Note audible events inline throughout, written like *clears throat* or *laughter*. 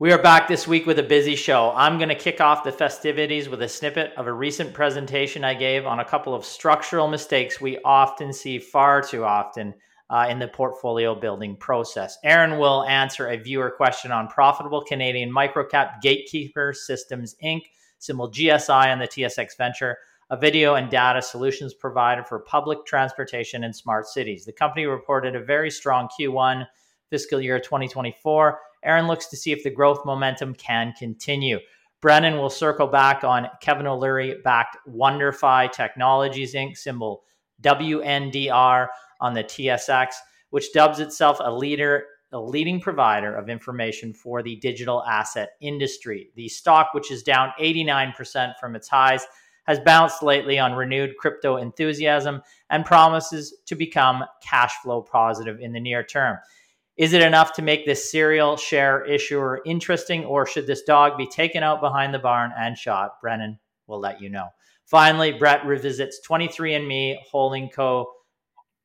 We are back this week with a busy show. I'm going to kick off the festivities with a snippet of a recent presentation I gave on a couple of structural mistakes we often see far too often uh, in the portfolio building process. Aaron will answer a viewer question on profitable Canadian microcap Gatekeeper Systems Inc., symbol GSI on the TSX Venture, a video and data solutions provider for public transportation and smart cities. The company reported a very strong Q1 fiscal year 2024 Aaron looks to see if the growth momentum can continue. Brennan will circle back on Kevin O'Leary backed WonderFi Technologies Inc., symbol WNDR on the TSX, which dubs itself a leader, a leading provider of information for the digital asset industry. The stock, which is down 89% from its highs, has bounced lately on renewed crypto enthusiasm and promises to become cash flow positive in the near term. Is it enough to make this serial share issuer interesting, or should this dog be taken out behind the barn and shot? Brennan will let you know. Finally, Brett revisits 23andMe Holding Co.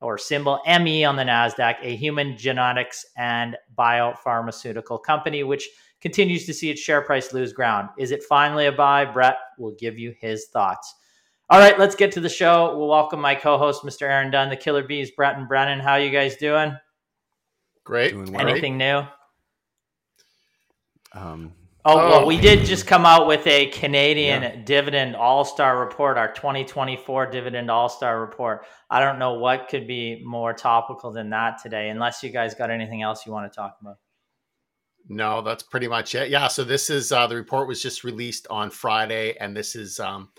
or symbol ME on the NASDAQ, a human genetics and biopharmaceutical company, which continues to see its share price lose ground. Is it finally a buy? Brett will give you his thoughts. All right, let's get to the show. We'll welcome my co-host, Mr. Aaron Dunn, the Killer Bees, Brett and Brennan. How you guys doing? Great. Anything new? Um, oh, oh, well, we did just come out with a Canadian yeah. dividend all star report, our 2024 dividend all star report. I don't know what could be more topical than that today, unless you guys got anything else you want to talk about. No, that's pretty much it. Yeah. So this is uh, the report was just released on Friday, and this is um,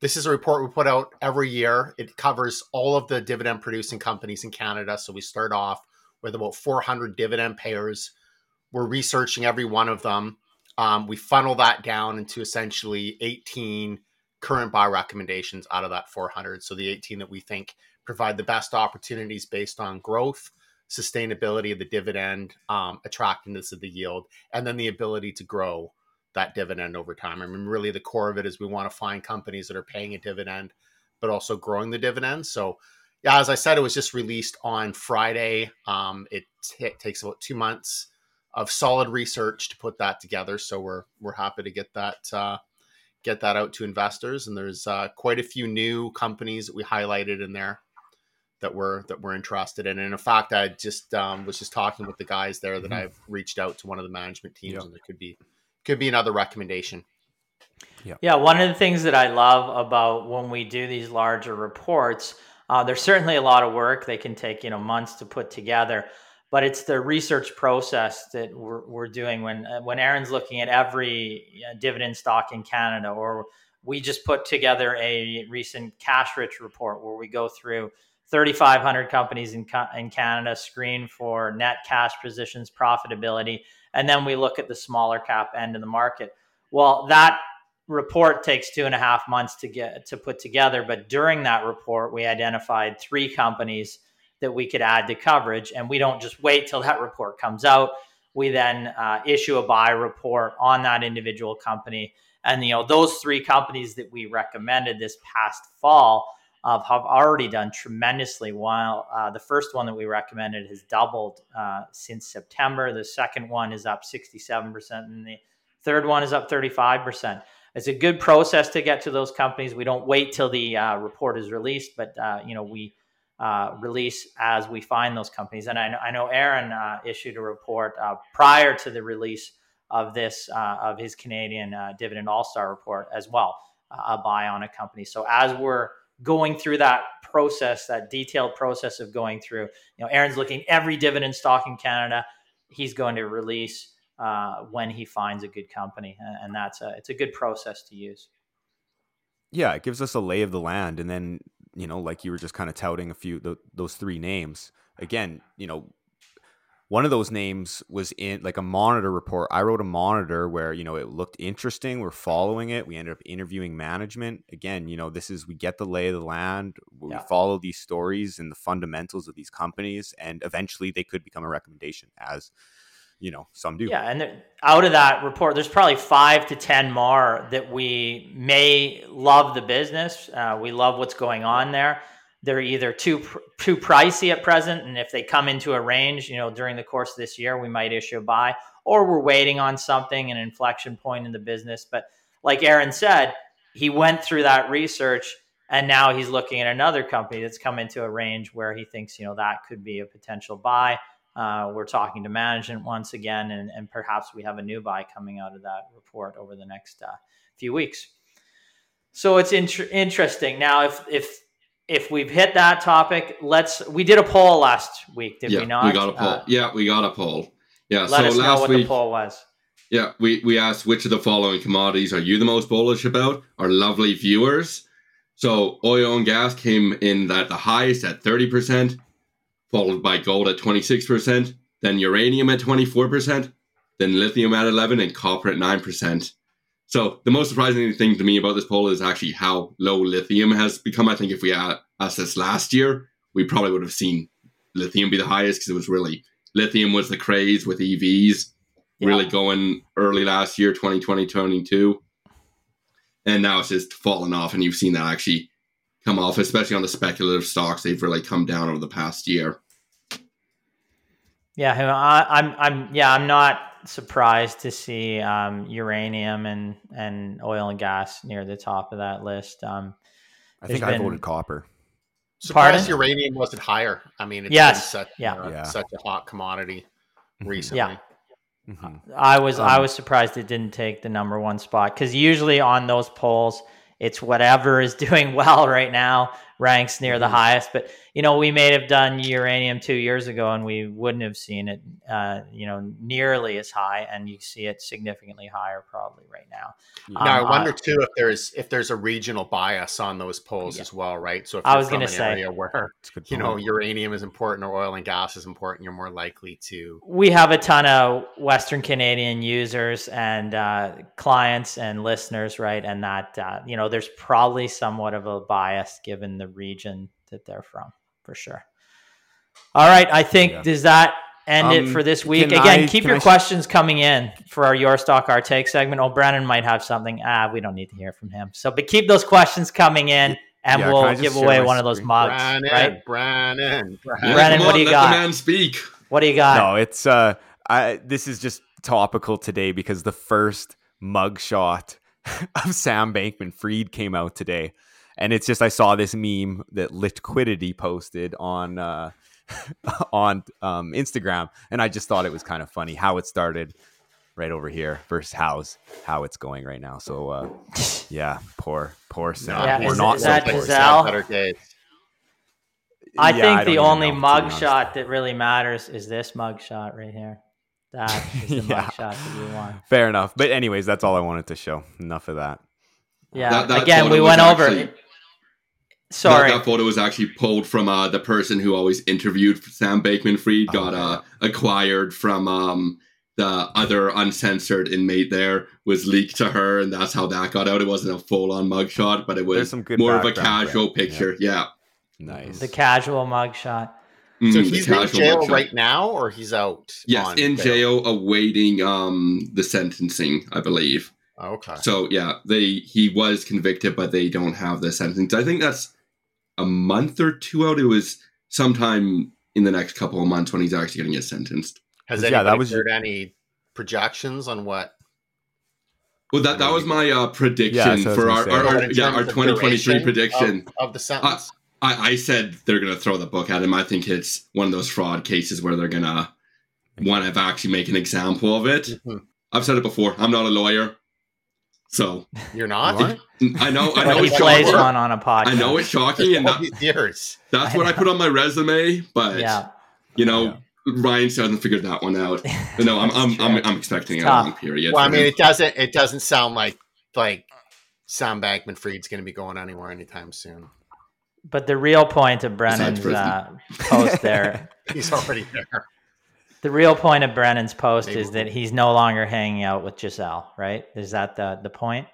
this is a report we put out every year. It covers all of the dividend producing companies in Canada. So we start off with about 400 dividend payers. We're researching every one of them. Um, we funnel that down into essentially 18 current buy recommendations out of that 400. So the 18 that we think provide the best opportunities based on growth, sustainability of the dividend, um, attractiveness of the yield, and then the ability to grow that dividend over time. I mean, really the core of it is we want to find companies that are paying a dividend, but also growing the dividend. So yeah, as I said, it was just released on Friday. Um, it, t- it takes about two months of solid research to put that together. So we're we're happy to get that uh, get that out to investors. And there's uh, quite a few new companies that we highlighted in there that we're that we're interested in. And in fact, I just um, was just talking with the guys there that mm-hmm. I've reached out to one of the management teams, yep. and there could be could be another recommendation. Yeah. yeah, one of the things that I love about when we do these larger reports uh, there's certainly a lot of work. They can take you know months to put together, but it's the research process that we're, we're doing when uh, when Aaron's looking at every dividend stock in Canada, or we just put together a recent cash rich report where we go through 3,500 companies in, in Canada, screen for net cash positions, profitability, and then we look at the smaller cap end of the market. Well, that report takes two and a half months to get to put together but during that report we identified three companies that we could add to coverage and we don't just wait till that report comes out. We then uh, issue a buy report on that individual company. And you know those three companies that we recommended this past fall uh, have already done tremendously while uh, the first one that we recommended has doubled uh, since september. The second one is up 67% and the third one is up 35% it's a good process to get to those companies. We don't wait till the uh, report is released, but uh, you know we uh, release as we find those companies. And I know, I know Aaron uh, issued a report uh, prior to the release of this uh, of his Canadian dividend All Star report as well, a buy on a company. So as we're going through that process, that detailed process of going through, you know, Aaron's looking every dividend stock in Canada. He's going to release uh, when he finds a good company, and that's a it's a good process to use. Yeah, it gives us a lay of the land, and then you know, like you were just kind of touting a few those three names again. You know, one of those names was in like a monitor report. I wrote a monitor where, you know, it looked interesting. We're following it. We ended up interviewing management. Again, you know, this is we get the lay of the land. We yeah. follow these stories and the fundamentals of these companies, and eventually they could become a recommendation as you know some do. Yeah and out of that report there's probably five to ten more that we may love the business. Uh, we love what's going on there. They're either too too pricey at present and if they come into a range you know during the course of this year we might issue a buy or we're waiting on something an inflection point in the business. But like aaron said he went through that research and now he's looking at another company that's come into a range where he thinks you know that could be a potential buy uh, we're talking to management once again and, and, perhaps we have a new buy coming out of that report over the next uh, few weeks so it's inter- interesting now if if if we've hit that topic, let's. We did a poll last week, did yeah, we not? We got a poll. Uh, yeah, we got a poll. Yeah. Let so us know what week, the poll was. Yeah, we, we asked which of the following commodities are you the most bullish about? Our lovely viewers. So oil and gas came in at the highest at 30%, followed by gold at 26%, then uranium at 24%, then lithium at 11 and copper at 9%. So the most surprising thing to me about this poll is actually how low lithium has become. I think if we asked this last year, we probably would have seen lithium be the highest because it was really lithium was the craze with EVs yeah. really going early last year, 2020, 2022. And now it's just fallen off, and you've seen that actually come off, especially on the speculative stocks. They've really come down over the past year. Yeah, I, I'm, I'm, yeah, I'm not surprised to see um, uranium and and oil and gas near the top of that list. Um, I think been... I voted copper. Surprised Pardon? uranium wasn't higher. I mean, it's yes. been such, yeah. Uh, yeah. such a hot commodity mm-hmm. recently. Yeah. Mm-hmm. I was um, I was surprised it didn't take the number one spot because usually on those polls it's whatever is *laughs* doing well right now ranks near the mm-hmm. highest. But you know, we may have done uranium two years ago, and we wouldn't have seen it, uh, you know, nearly as high, and you see it significantly higher probably right now. Now, um, I wonder uh, too if there's if there's a regional bias on those polls yeah. as well, right? So if I was going to say where you know uranium is important or oil and gas is important, you're more likely to. We have a ton of Western Canadian users and uh, clients and listeners, right? And that uh, you know, there's probably somewhat of a bias given the region that they're from for sure. All right, I think yeah. does that end um, it for this week? Again, I, keep your I... questions coming in for our Your Stock Our Take segment. Oh, Brennan might have something. Ah, we don't need to hear from him. So, but keep those questions coming in. And yeah, we'll give away one of those mugs, Brennan, right? Brennan, Brennan, Brennan what do you got? man speak. What do you got? No, it's uh, I this is just topical today because the first mug shot *laughs* of Sam Bankman Fried came out today and it's just I saw this meme that Liquidity posted on uh, *laughs* on um, Instagram, and I just thought it was kind of funny how it started right over here versus how's how it's going right now. So uh, *laughs* yeah, poor poor Sam. Yeah, We're not is that Gisele? Better days. I yeah, think I the only mugshot that really matters is this mugshot right here. That is the *laughs* yeah. mug shot that you want. Fair enough. But anyways, that's all I wanted to show. Enough of that. Yeah. That, that Again, we went actually, over. Sorry, that, that, photo was actually pulled from uh, the person who always interviewed Sam Bankman Fried. Got uh, acquired from um, the other uncensored inmate. There was leaked to her, and that's how that got out. It wasn't a full on mugshot, but it was more of a casual picture. Yeah. yeah. nice. The casual mugshot. Mm, so he's in jail right now, or he's out? Yes, in bail? jail awaiting um, the sentencing, I believe. Okay. So yeah, they he was convicted, but they don't have the sentence. I think that's a month or two out. It was sometime in the next couple of months when he's actually going to get sentenced. Has yeah, that was heard any projections on what? Well, that, that was my uh, prediction yeah, so for our, our, our yeah our 2023 prediction of, of the sentence. I, I said they're going to throw the book at him. I think it's one of those fraud cases where they're going to want to actually make an example of it. Mm-hmm. I've said it before. I'm not a lawyer, so You're not. You aren't? I know. I *laughs* know he it's plays shocking. one on a podcast. I know it's shocking, and All that, years. that's what I put on my resume. But Yeah. you know, Ryan still hasn't figured that one out. *laughs* But no, I'm I'm, I'm. I'm expecting a Tough. long period. Well, I mean, him. it doesn't. It doesn't sound like like Sam Bankman Fried's going to be going anywhere anytime soon. But the real point of Brennan's uh, post there, *laughs* He's already there. The real point of Brennan's post Maybe. is that he's no longer hanging out with Gisele, right? Is that the the point?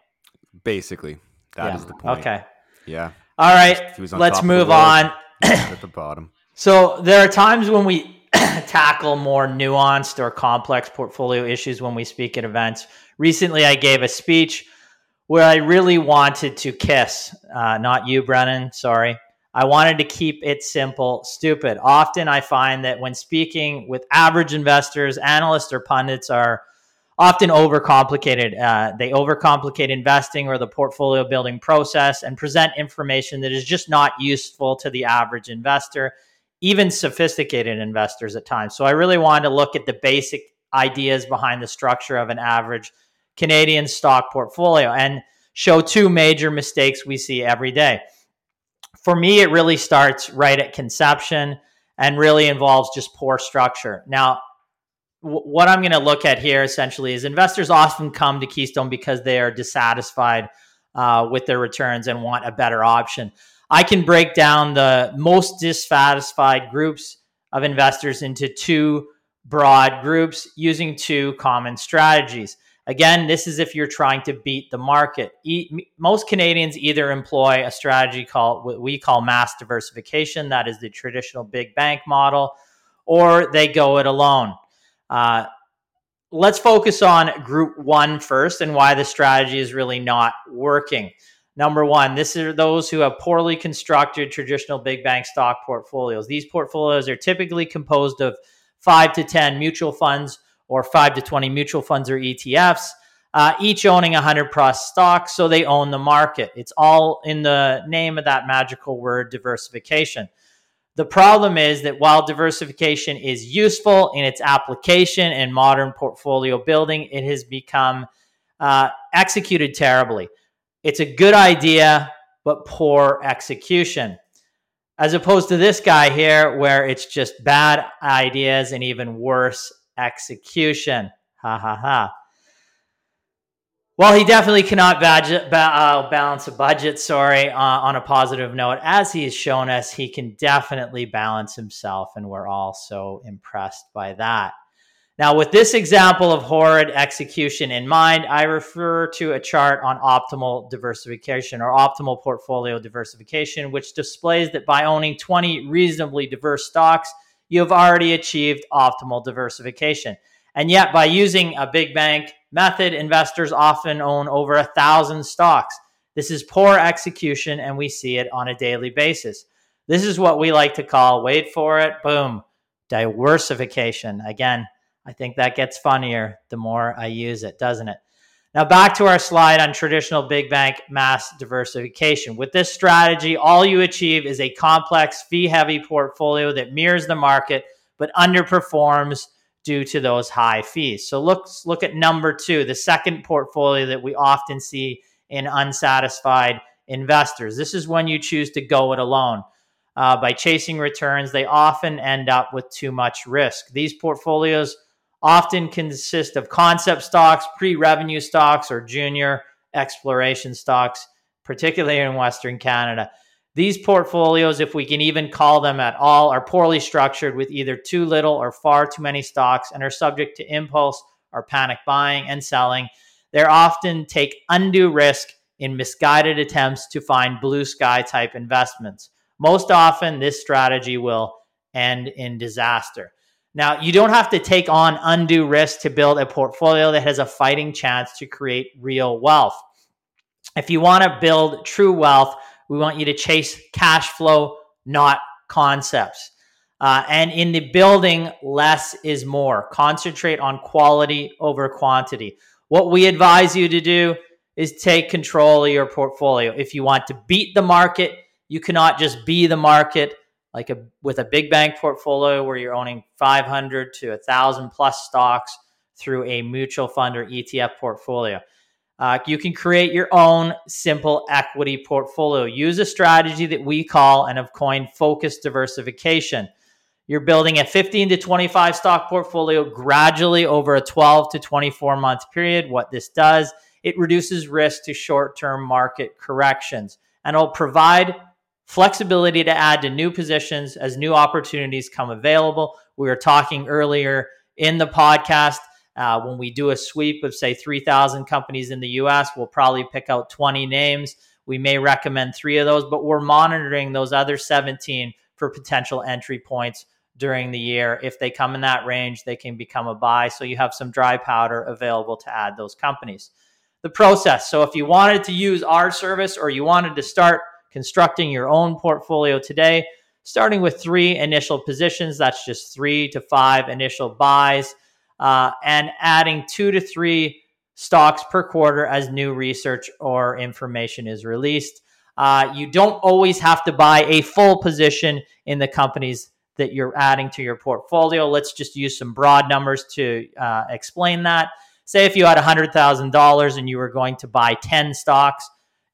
Basically, that is yeah. the point. Okay. Yeah. All right. He was on Let's top of the move on. *clears throat* at the bottom. *clears throat* So there are times when we *clears throat* tackle more nuanced or complex portfolio issues when we speak at events. Recently, I gave a speech where I really wanted to kiss, uh, not you, Brennan. Sorry. I wanted to keep it simple, stupid. Often I find that when speaking with average investors, analysts, or pundits are often overcomplicated. Uh, they overcomplicate investing or the portfolio building process and present information that is just not useful to the average investor even sophisticated investors at times. So I really wanted to look at the basic ideas behind the structure of an average Canadian stock portfolio and show two major mistakes we see every day. For me, it really starts right at conception and really involves just poor structure. Now, what I'm going to look at here essentially is investors often come to Keystone because they are dissatisfied uh, with their returns and want a better option. I can break down the most dissatisfied groups of investors into two broad groups using two common strategies. Again, this is if you're trying to beat the market. Most Canadians either employ a strategy called what we call mass diversification, that is the traditional big bank model, or they go it alone. Uh, let's focus on group one first and why the strategy is really not working. Number one, this are those who have poorly constructed traditional big bank stock portfolios. These portfolios are typically composed of five to 10 mutual funds or five to 20 mutual funds or ETFs, uh, each owning 100 plus stocks. So they own the market. It's all in the name of that magical word diversification. The problem is that while diversification is useful in its application in modern portfolio building, it has become uh, executed terribly. It's a good idea, but poor execution. As opposed to this guy here, where it's just bad ideas and even worse execution. Ha ha ha. Well, he definitely cannot uh, balance a budget, sorry, uh, on a positive note. As he has shown us, he can definitely balance himself, and we're all so impressed by that. Now, with this example of horrid execution in mind, I refer to a chart on optimal diversification or optimal portfolio diversification, which displays that by owning 20 reasonably diverse stocks, you have already achieved optimal diversification. And yet, by using a big bank method, investors often own over a thousand stocks. This is poor execution, and we see it on a daily basis. This is what we like to call, wait for it, boom, diversification. Again, I think that gets funnier the more I use it, doesn't it? Now, back to our slide on traditional big bank mass diversification. With this strategy, all you achieve is a complex, fee heavy portfolio that mirrors the market but underperforms due to those high fees. So, look, look at number two, the second portfolio that we often see in unsatisfied investors. This is when you choose to go it alone. Uh, by chasing returns, they often end up with too much risk. These portfolios often consist of concept stocks, pre revenue stocks, or junior exploration stocks, particularly in Western Canada. These portfolios, if we can even call them at all, are poorly structured with either too little or far too many stocks and are subject to impulse or panic buying and selling. They often take undue risk in misguided attempts to find blue sky type investments. Most often, this strategy will end in disaster. Now, you don't have to take on undue risk to build a portfolio that has a fighting chance to create real wealth. If you want to build true wealth, we want you to chase cash flow, not concepts. Uh, and in the building, less is more. Concentrate on quality over quantity. What we advise you to do is take control of your portfolio. If you want to beat the market, you cannot just be the market like a with a big bank portfolio where you're owning 500 to 1000 plus stocks through a mutual fund or ETF portfolio. Uh, you can create your own simple equity portfolio. Use a strategy that we call and have coined focused diversification. You're building a 15 to 25 stock portfolio gradually over a 12 to 24 month period. What this does, it reduces risk to short term market corrections and it'll provide flexibility to add to new positions as new opportunities come available. We were talking earlier in the podcast. Uh, when we do a sweep of, say, 3,000 companies in the US, we'll probably pick out 20 names. We may recommend three of those, but we're monitoring those other 17 for potential entry points during the year. If they come in that range, they can become a buy. So you have some dry powder available to add those companies. The process. So if you wanted to use our service or you wanted to start constructing your own portfolio today, starting with three initial positions. That's just three to five initial buys, uh, and adding two to three stocks per quarter as new research or information is released. Uh, you don't always have to buy a full position in the companies that you're adding to your portfolio. Let's just use some broad numbers to uh, explain that. Say if you had $100,000 and you were going to buy 10 stocks,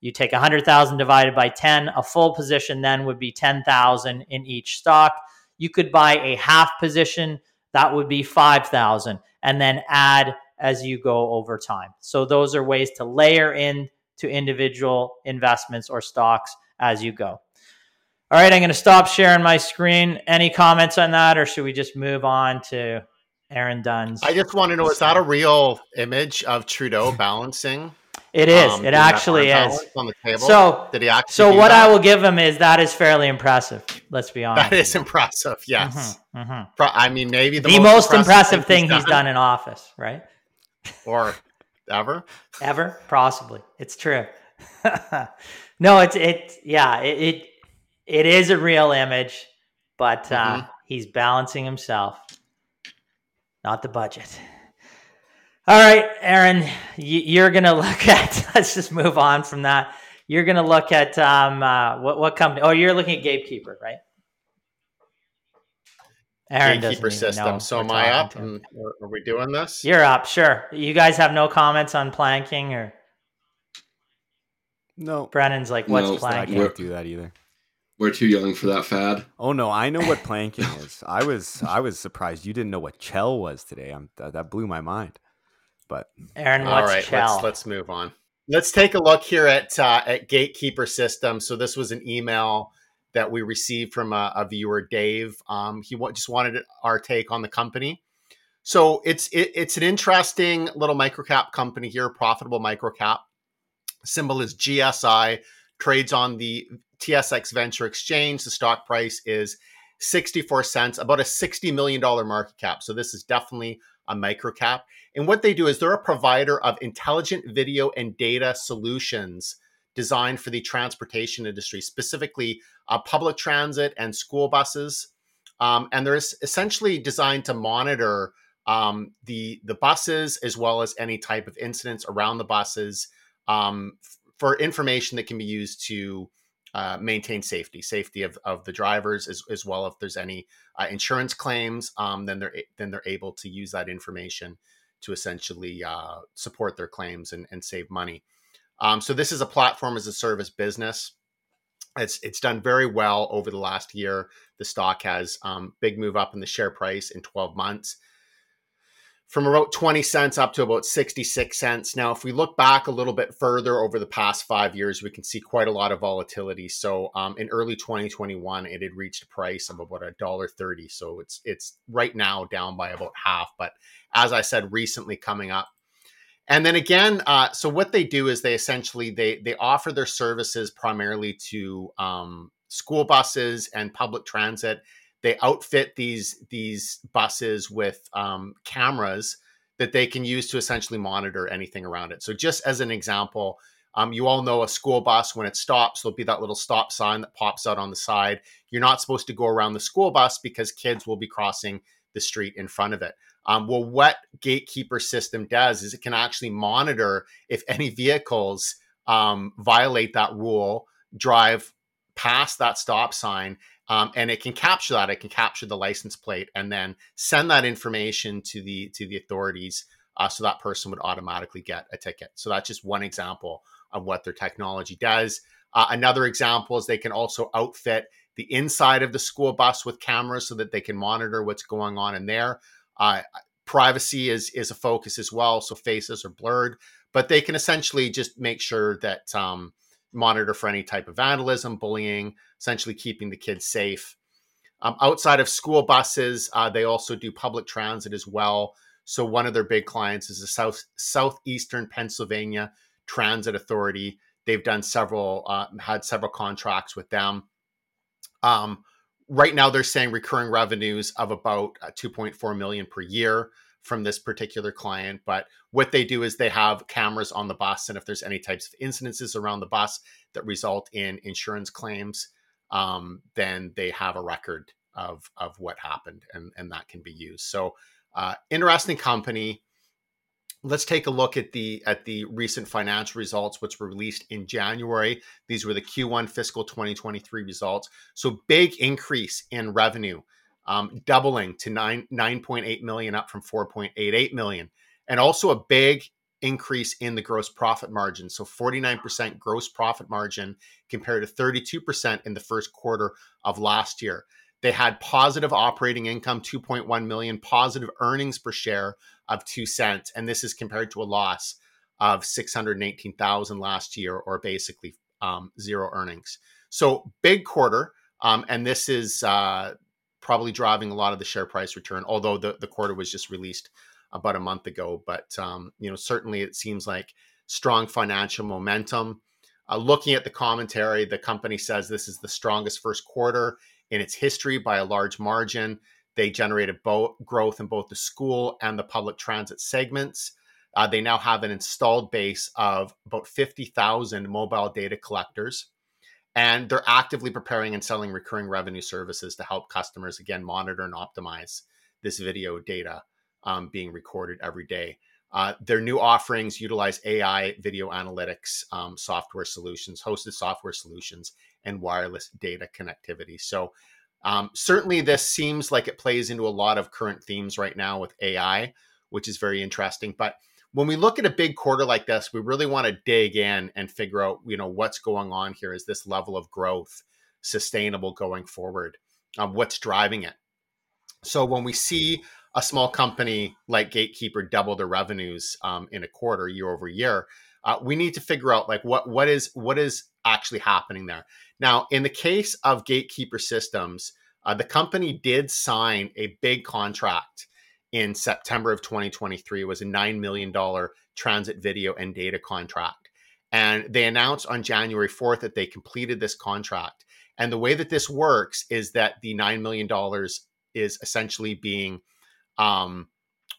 you take 100,000 divided by 10, a full position then would be 10,000 in each stock. You could buy a half position, that would be 5,000 and then add as you go over time. So those are ways to layer in to individual investments or stocks as you go. All right, I'm going to stop sharing my screen. Any comments on that, or should we just move on to Aaron Dunn's? I just want to know is that a real image of Trudeau balancing? It is. Um, it actually is. On the table. So did he actually? So what that? I will give him is that is fairly impressive. Let's be honest. That is impressive. Yes. Mm-hmm, mm-hmm. I mean, maybe the, the most, most, impressive, thing, he's, done. he's done in office, right? *laughs* Or ever. ever, possibly. It's true. *laughs* no, it's it. Yeah, it, it, it is a real image, but uh, mm-hmm. he's balancing himself, not the budget. All right, Aaron, you're going to look *laughs* at, let's just move on from that. You're going to look at um, uh, what, what company? Oh, you're looking at Gatekeeper, right? Aaron Gatekeeper system. So am I up? are we doing this? You're up, sure. You guys have no comments on planking or? No. Brennan's like, what's no, planking? I can't do that either. We're too young for that fad. Oh no, I know what *laughs* planking is. I was I was surprised you didn't know what Chell was today. I'm, that, that blew my mind. But Aaron, what's all right, let's let's move on. Let's take a look here at uh, at Gatekeeper System. So this was an email that we received from a, a viewer, Dave. Um, he w- just wanted our take on the company. So it's it, it's an interesting little microcap company here, profitable microcap. Symbol is GSI. Trades on the TSX Venture Exchange. The stock price is 64 cents, about a $60 million market cap. So this is definitely a microcap. And what they do is they're a provider of intelligent video and data solutions designed for the transportation industry, specifically uh, public transit and school buses. Um, and they're essentially designed to monitor um, the the buses as well as any type of incidents around the buses um, f- for information that can be used to uh, maintain safety, safety of, of the drivers as, as well. If there's any uh, insurance claims, um, then they're then they're able to use that information to essentially uh, support their claims and, and save money. Um, so this is a platform as a service business. It's it's done very well over the last year. The stock has um, big move up in the share price in 12 months from about 20 cents up to about 66 cents. Now, if we look back a little bit further over the past five years, we can see quite a lot of volatility. So, um, in early 2021, it had reached a price of about a dollar 30. So it's it's right now down by about half. But as I said, recently coming up. And then again, uh, so what they do is they essentially they they offer their services primarily to um, school buses and public transit they outfit these these buses with um, cameras that they can use to essentially monitor anything around it. So just as an example, um, you all know a school bus when it stops, there'll be that little stop sign that pops out on the side. You're not supposed to go around the school bus because kids will be crossing the street in front of it. Um, well, what Gatekeeper system does is it can actually monitor if any vehicles um, violate that rule, drive past that stop sign, um, and it can capture that. It can capture the license plate and then send that information to the to the authorities uh, so that person would automatically get a ticket. So that's just one example of what their technology does. Uh, another example is they can also outfit the inside of the school bus with cameras so that they can monitor what's going on in there. Uh, privacy is is a focus as well, so faces are blurred, but they can essentially just make sure that um, monitor for any type of vandalism, bullying, essentially keeping the kids safe. Um, outside of school buses, uh, they also do public transit as well. So one of their big clients is the South Southeastern Pennsylvania Transit Authority. They've done several, uh, had several contracts with them. Um, right now, they're saying recurring revenues of about uh, 2.4 million per year from this particular client. But what they do is they have cameras on the bus, and if there's any types of incidences around the bus that result in insurance claims, um, then they have a record of of what happened, and and that can be used. So, uh, interesting company. Let's take a look at the at the recent financial results, which were released in January. These were the Q1 fiscal 2023 results. So big increase in revenue, um, doubling to nine 9.8 million, up from 4.88 million, and also a big increase in the gross profit margin. So 49% gross profit margin compared to 32% in the first quarter of last year. They had positive operating income, 2.1 million, positive earnings per share of 2 cents. And this is compared to a loss of 618,000 last year, or basically um, zero earnings. So big quarter. Um, and this is uh, probably driving a lot of the share price return, although the, the quarter was just released about a month ago. But um, you know, certainly it seems like strong financial momentum. Uh, looking at the commentary, the company says this is the strongest first quarter in its history by a large margin. They generated both growth in both the school and the public transit segments. Uh, they now have an installed base of about 50,000 mobile data collectors. And they're actively preparing and selling recurring revenue services to help customers, again, monitor and optimize this video data um, being recorded every day. Uh, their new offerings utilize AI video analytics, um, software solutions, hosted software solutions, and wireless data connectivity. So, um, certainly, this seems like it plays into a lot of current themes right now with AI, which is very interesting. But when we look at a big quarter like this, we really want to dig in and figure out, you know, what's going on here. Is this level of growth sustainable going forward? Um, what's driving it? So when we see a small company like Gatekeeper double their revenues um, in a quarter year over year, uh, we need to figure out like what what is what is actually happening there. Now, in the case of Gatekeeper Systems, uh, the company did sign a big contract in September of 2023. It was a nine million dollar transit video and data contract, and they announced on January 4th that they completed this contract. And the way that this works is that the nine million dollars is essentially being um,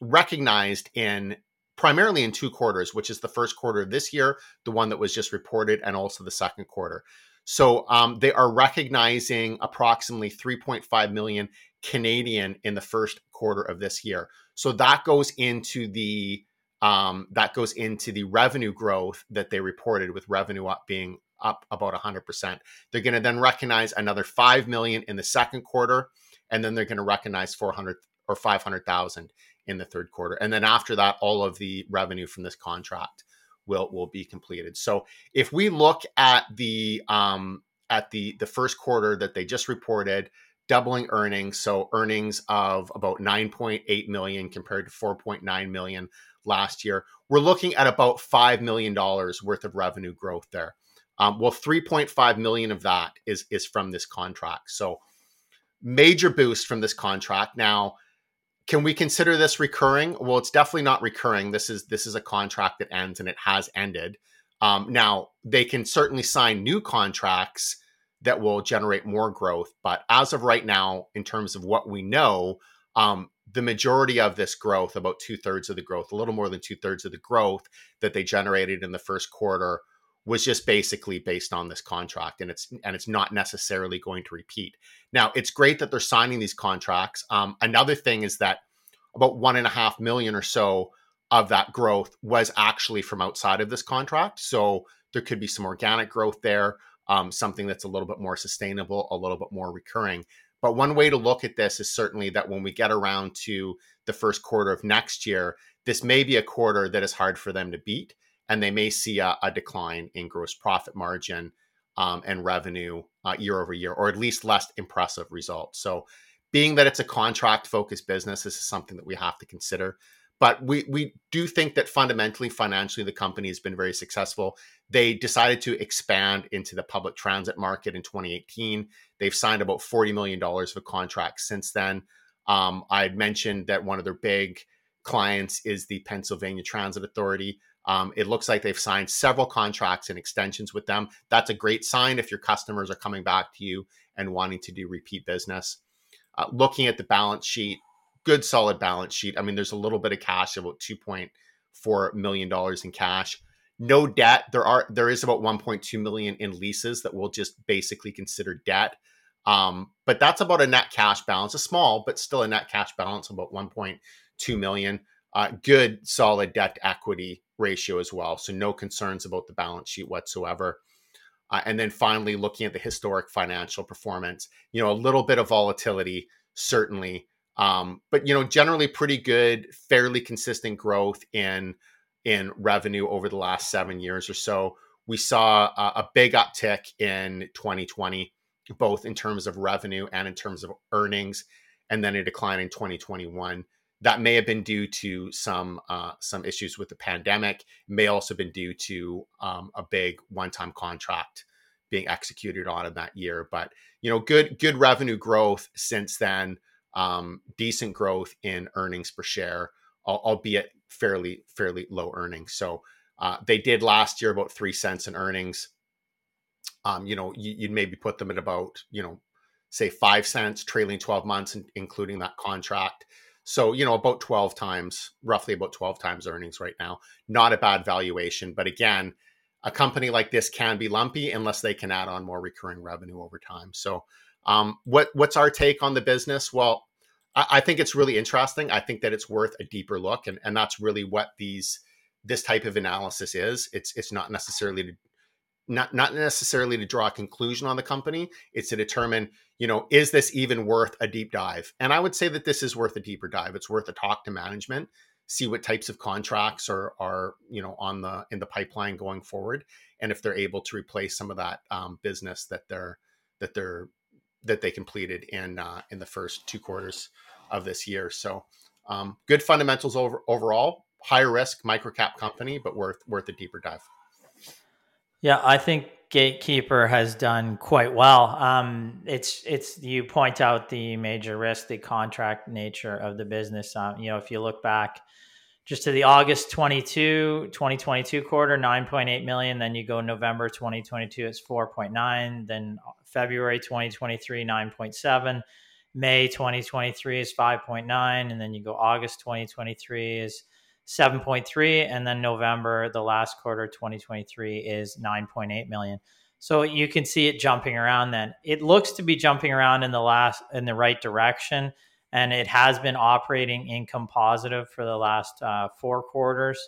recognized in primarily in two quarters, which is the first quarter of this year, the one that was just reported, and also the second quarter. So um, they are recognizing approximately 3.5 million Canadian in the first quarter of this year. So that goes into the um, that goes into the revenue growth that they reported, with revenue up being up about 100%. They're going to then recognize another 5 million in the second quarter, and then they're going to recognize 400 or 500,000 in the third quarter. And then after that, all of the revenue from this contract will will be completed. So if we look at the um, at the the first quarter that they just reported, doubling earnings, so earnings of about 9.8 million compared to 4.9 million last year, we're looking at about five million dollars worth of revenue growth there. Um, well, 3.5 million of that is is from this contract. So major boost from this contract. Now can we consider this recurring? Well, it's definitely not recurring. This is this is a contract that ends and it has ended. Um, now they can certainly sign new contracts that will generate more growth, but as of right now, in terms of what we know, um, the majority of this growth, about two thirds of the growth, a little more than two thirds of the growth that they generated in the first quarter, was just basically based on this contract, and it's and it's not necessarily going to repeat. Now, it's great that they're signing these contracts. Um, another thing is that about one and a half million or so of that growth was actually from outside of this contract. So there could be some organic growth there, um, something that's a little bit more sustainable, a little bit more recurring. But one way to look at this is certainly that when we get around to the first quarter of next year, this may be a quarter that is hard for them to beat, and they may see a, a decline in gross profit margin um, and revenue uh, year over year, or at least less impressive results. So, being that it's a contract focused business, this is something that we have to consider. But we, we do think that fundamentally, financially, the company has been very successful. They decided to expand into the public transit market in 2018. They've signed about $40 million of contracts since then. Um, I mentioned that one of their big clients is the Pennsylvania Transit Authority. Um, it looks like they've signed several contracts and extensions with them. That's a great sign if your customers are coming back to you and wanting to do repeat business. Uh, looking at the balance sheet, good solid balance sheet. I mean, there's a little bit of cash, about two point four million dollars in cash. No debt. There are there is about 1.2 million in leases that we'll just basically consider debt. Um, but that's about a net cash balance, a small but still a net cash balance about 1.2 million. Uh, good solid debt equity ratio as well. So no concerns about the balance sheet whatsoever. Uh, and then finally, looking at the historic financial performance, you know, a little bit of volatility certainly, um, but you know, generally pretty good, fairly consistent growth in in revenue over the last seven years or so. We saw a, a big uptick in 2020, both in terms of revenue and in terms of earnings, and then a decline in 2021 that may have been due to some uh, some issues with the pandemic. May also been due to um, a big one time contract being executed on in that year. But you know, good good revenue growth since then. Um, decent growth in earnings per share, albeit fairly fairly low earnings. So uh, they did last year about three cents in earnings. Um, you know, you, would maybe put them at about you know, say five cents trailing twelve months, including that contract. So, you know, about 12 times, roughly about 12 times earnings right now. Not a bad valuation. But again, a company like this can be lumpy unless they can add on more recurring revenue over time. So, um, what what's our take on the business? Well, I, I, think it's really interesting. I think that it's worth a deeper look, and, and that's really what these this type of analysis is. It's it's not necessarily to not not necessarily to draw a conclusion on the company it's to determine you know is this even worth a deep dive? And i would say that this is worth a deeper dive. It's worth a talk to management see what types of contracts are are you know on the in the pipeline going forward and if they're able to replace some of that um, business that they're that they're that they completed in uh, in the first two quarters of this year. So um, good fundamentals over, overall. Higher risk microcap company but worth worth a deeper dive yeah, I think Gatekeeper has done quite well. Um, it's it's you point out the major risk, the contract nature of the business. Um, you know, if you look back just to the August 22, 2022 quarter, 9.8 million. Then you go November 2022, it's 4.9. Then February 2023, 9.7. May 2023 is 5.9. And then you go August 2023 is 7.3 and then november the last quarter 2023 is 9.8 million. So you can see it jumping around then. It looks to be jumping around in the last in the right direction and it has been operating income positive for the last uh, four quarters.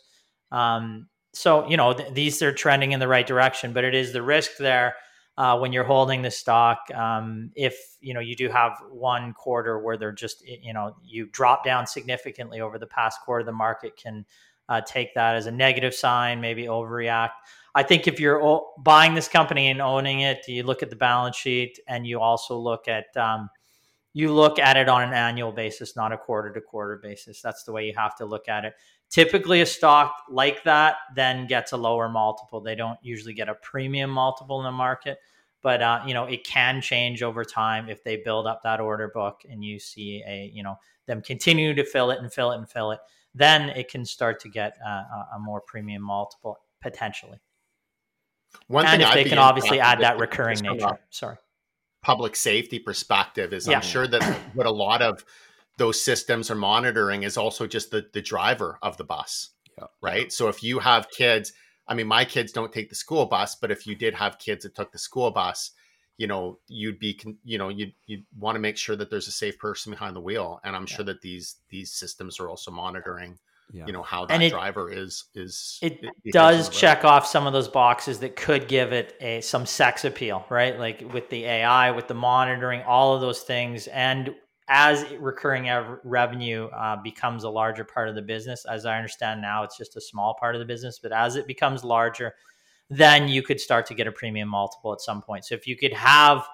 Um, so you know th- these are trending in the right direction but it is the risk there uh, when you're holding the stock. Um, if you know you do have one quarter where they're just you know you drop down significantly over the past quarter, the market can uh, take that as a negative sign, maybe overreact. I think if you're buying this company and owning it, you look at the balance sheet and you also look at um, you look at it on an annual basis, not a quarter to quarter basis. That's the way you have to look at it. Typically, a stock like that then gets a lower multiple. They don't usually get a premium multiple in the market, but uh, you know it can change over time if they build up that order book and you see a you know them continue to fill it and fill it and fill it. Then it can start to get uh, a more premium multiple potentially. One and if I'd they can obviously add that recurring nature. Sorry public safety perspective is yeah. I'm sure that *coughs* what a lot of those systems are monitoring is also just the the driver of the bus. Yeah. Right. So if you have kids, I mean, my kids don't take the school bus, but if you did have kids that took the school bus, you know, you'd be, you know, you'd, you'd want to make sure that there's a safe person behind the wheel. And I'm yeah. sure that these, these systems are also monitoring yeah. you know how that it, driver is is it, it does check off some of those boxes that could give it a some sex appeal right like with the ai with the monitoring all of those things and as recurring revenue uh, becomes a larger part of the business, as I understand now, it's just a small part of the business. But as it becomes larger, then you could start to get a premium multiple at some point. So if you could have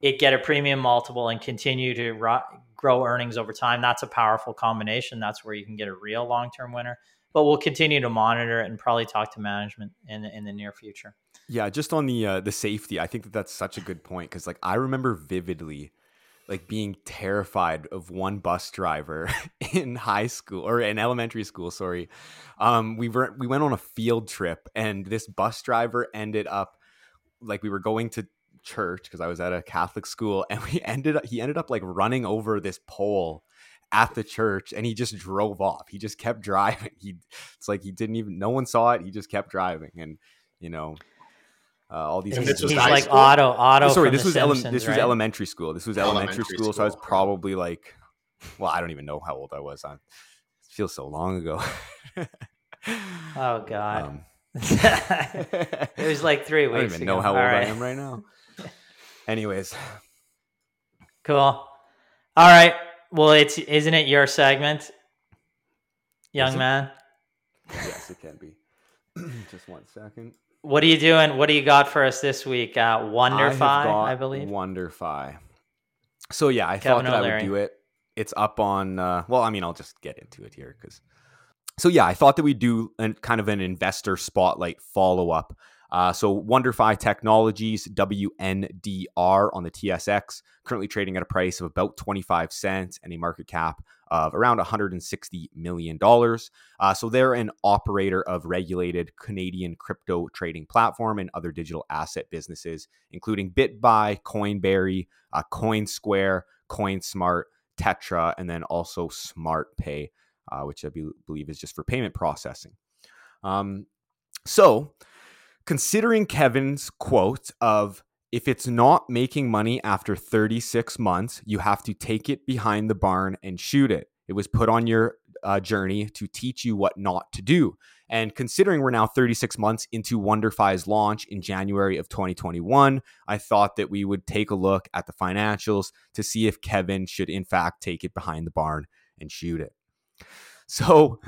it get a premium multiple and continue to ro- grow earnings over time, that's a powerful combination. That's where you can get a real long term winner. But we'll continue to monitor it and probably talk to management in in the near future. Yeah, just on the uh, the safety, I think that that's such a good point because like I remember vividly like being terrified of one bus driver *laughs* in high school or in elementary school sorry um we were we went on a field trip and this bus driver ended up like we were going to church because I was at a Catholic school and *laughs* we ended up he ended up like running over this pole at the church and he just drove off. He just kept *laughs* driving. He it's like he didn't even no one saw it. He just kept driving and you know uh, all these. He's, he's like school? Otto. Otto. Oh, sorry, this was Simpsons, ele- this right? was elementary school. This was elementary, elementary school, school, so I was probably like, well, I don't even know how old I was. I feel so long ago. *laughs* oh God. Um, *laughs* it was like three weeks. *laughs* I don't even ago. know how All old right. I am right now. Anyways, cool. All right. Well, it's isn't it your segment, young man? Yes, it can be. *clears throat* Just one second. What are you doing? What do you got for us this week? Uh, Wonderfi, I, I believe. Wonderfi. So yeah, I Kevin thought that O'Leary. I would do it. It's up on. Uh, well, I mean, I'll just get into it here because. So yeah, I thought that we'd do an, kind of an investor spotlight follow up. Uh, so Wonderfi Technologies, WNDR on the TSX, currently trading at a price of about 25 cents and a market cap of around $160 million. Uh, so they're an operator of regulated Canadian crypto trading platform and other digital asset businesses, including BitBuy, Coinberry, uh, CoinSquare, CoinSmart, Tetra, and then also SmartPay, uh, which I be- believe is just for payment processing. Um, so, considering Kevin's quote of if it's not making money after 36 months, you have to take it behind the barn and shoot it. It was put on your uh, journey to teach you what not to do. And considering we're now 36 months into Wonderfi's launch in January of 2021, I thought that we would take a look at the financials to see if Kevin should, in fact, take it behind the barn and shoot it. So,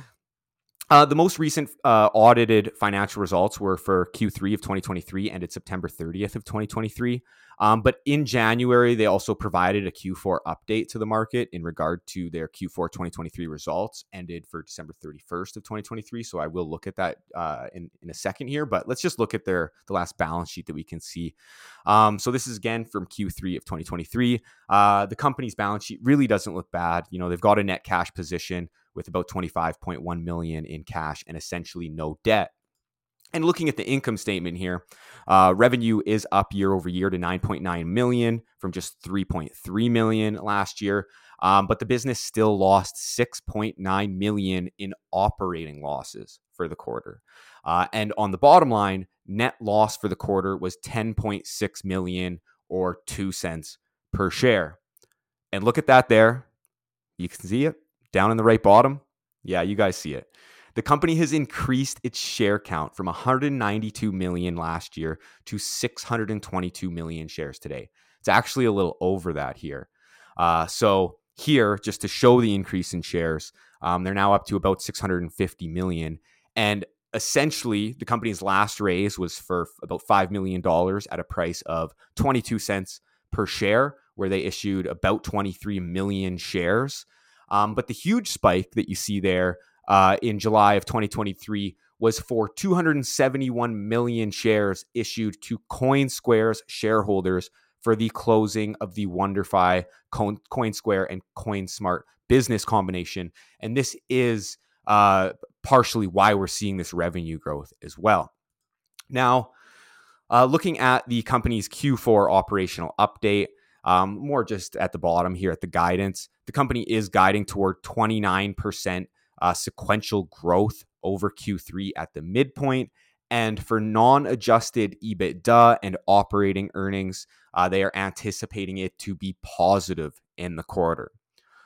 uh, the most recent uh, audited financial results were for Q3 of 2023, ended September 30th of 2023. Um, but in January, they also provided a Q4 update to the market in regard to their Q4 2023 results, ended for December 31st of 2023. So I will look at that uh, in in a second here. But let's just look at their the last balance sheet that we can see. Um, so this is again from Q3 of 2023. Uh, the company's balance sheet really doesn't look bad. You know, they've got a net cash position with about 25.1 million in cash and essentially no debt. And looking at the income statement here, uh, revenue is up year over year to 9.9 million from just 3.3 million last year. Um, but the business still lost 6.9 million in operating losses for the quarter. Uh, and on the bottom line, net loss for the quarter was 10.6 million or two cents per share. And look at that there. You can see it down in the right bottom. Yeah, you guys see it. The company has increased its share count from 192 million last year to 622 million shares today. It's actually a little over that here. Uh, so here, just to show the increase in shares, um, they're now up to about 650 million. And essentially, the company's last raise was for about $5 million at a price of 22 cents per share, where they issued about 23 million shares. Um, but the huge spike that you see there uh, in July of 2023 was for 271 million shares issued to CoinSquare's shareholders for the closing of the Wonderfi, CoinSquare, and CoinSmart business combination. And this is uh, partially why we're seeing this revenue growth as well. Now, uh, looking at the company's Q4 operational update, um, more just at the bottom here at the guidance, the company is guiding toward 29% uh, sequential growth over Q3 at the midpoint. And for non adjusted EBITDA and operating earnings, uh, they are anticipating it to be positive in the quarter.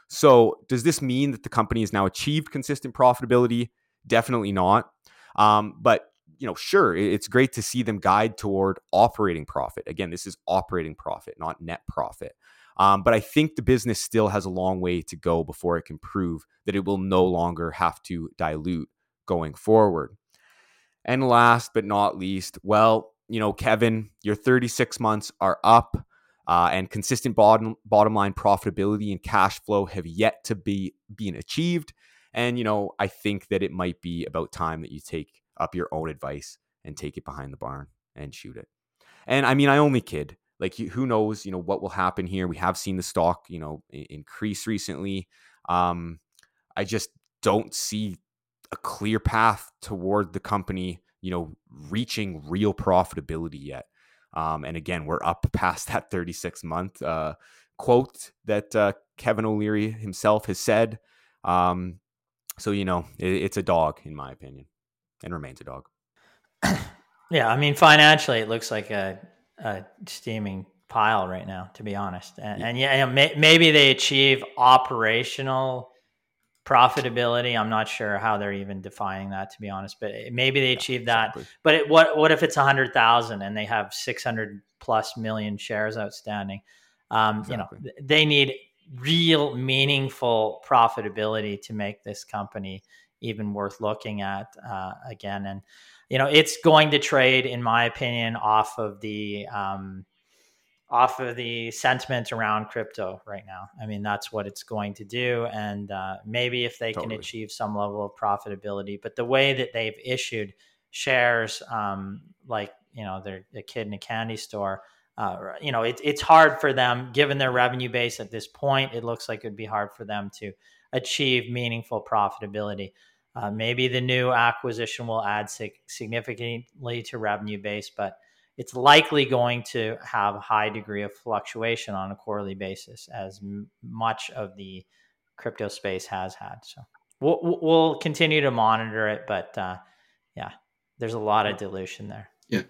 So, does this mean that the company has now achieved consistent profitability? Definitely not. Um, but you know, sure, it's great to see them guide toward operating profit. Again, this is operating profit, not net profit. Um, but I think the business still has a long way to go before it can prove that it will no longer have to dilute going forward. And last but not least, well, you know, Kevin, your 36 months are up. Uh, and consistent bottom bottom line profitability and cash flow have yet to be being achieved. And you know, I think that it might be about time that you take up your own advice and take it behind the barn and shoot it. And I mean, I only kid. Like, who knows? You know what will happen here. We have seen the stock, you know, increase recently. Um, I just don't see a clear path toward the company, you know, reaching real profitability yet. Um, and again, we're up past that 36 month uh, quote that uh, Kevin O'Leary himself has said. Um, so, you know, it, it's a dog, in my opinion and remains a dog. yeah, I mean, financially, it looks like a, a steaming pile right now, to be honest. And yeah, and yeah may, maybe they achieve operational profitability. I'm not sure how they're even defining that, to be honest. But maybe they yeah, achieve exactly. that. But it, what what if it's a hundred thousand and they have 600 plus million shares outstanding? Um, exactly. You know, they need real meaningful profitability to make this company even worth looking at uh, again. And you know, it's going to trade, in my opinion, off of the um, off of the sentiment around crypto right now. I mean, that's what it's going to do, and uh, maybe if they totally. can achieve some level of profitability, but the way that they've issued shares, um, like you know, they're a kid in a candy store. Uh, you know, it, it's hard for them, given their revenue base at this point. It looks like it'd be hard for them to achieve meaningful profitability. Uh, maybe the new acquisition will add sig- significantly to revenue base, but it's likely going to have a high degree of fluctuation on a quarterly basis, as m- much of the crypto space has had. So we'll, we'll continue to monitor it, but uh, yeah, there's a lot of dilution there. Yeah,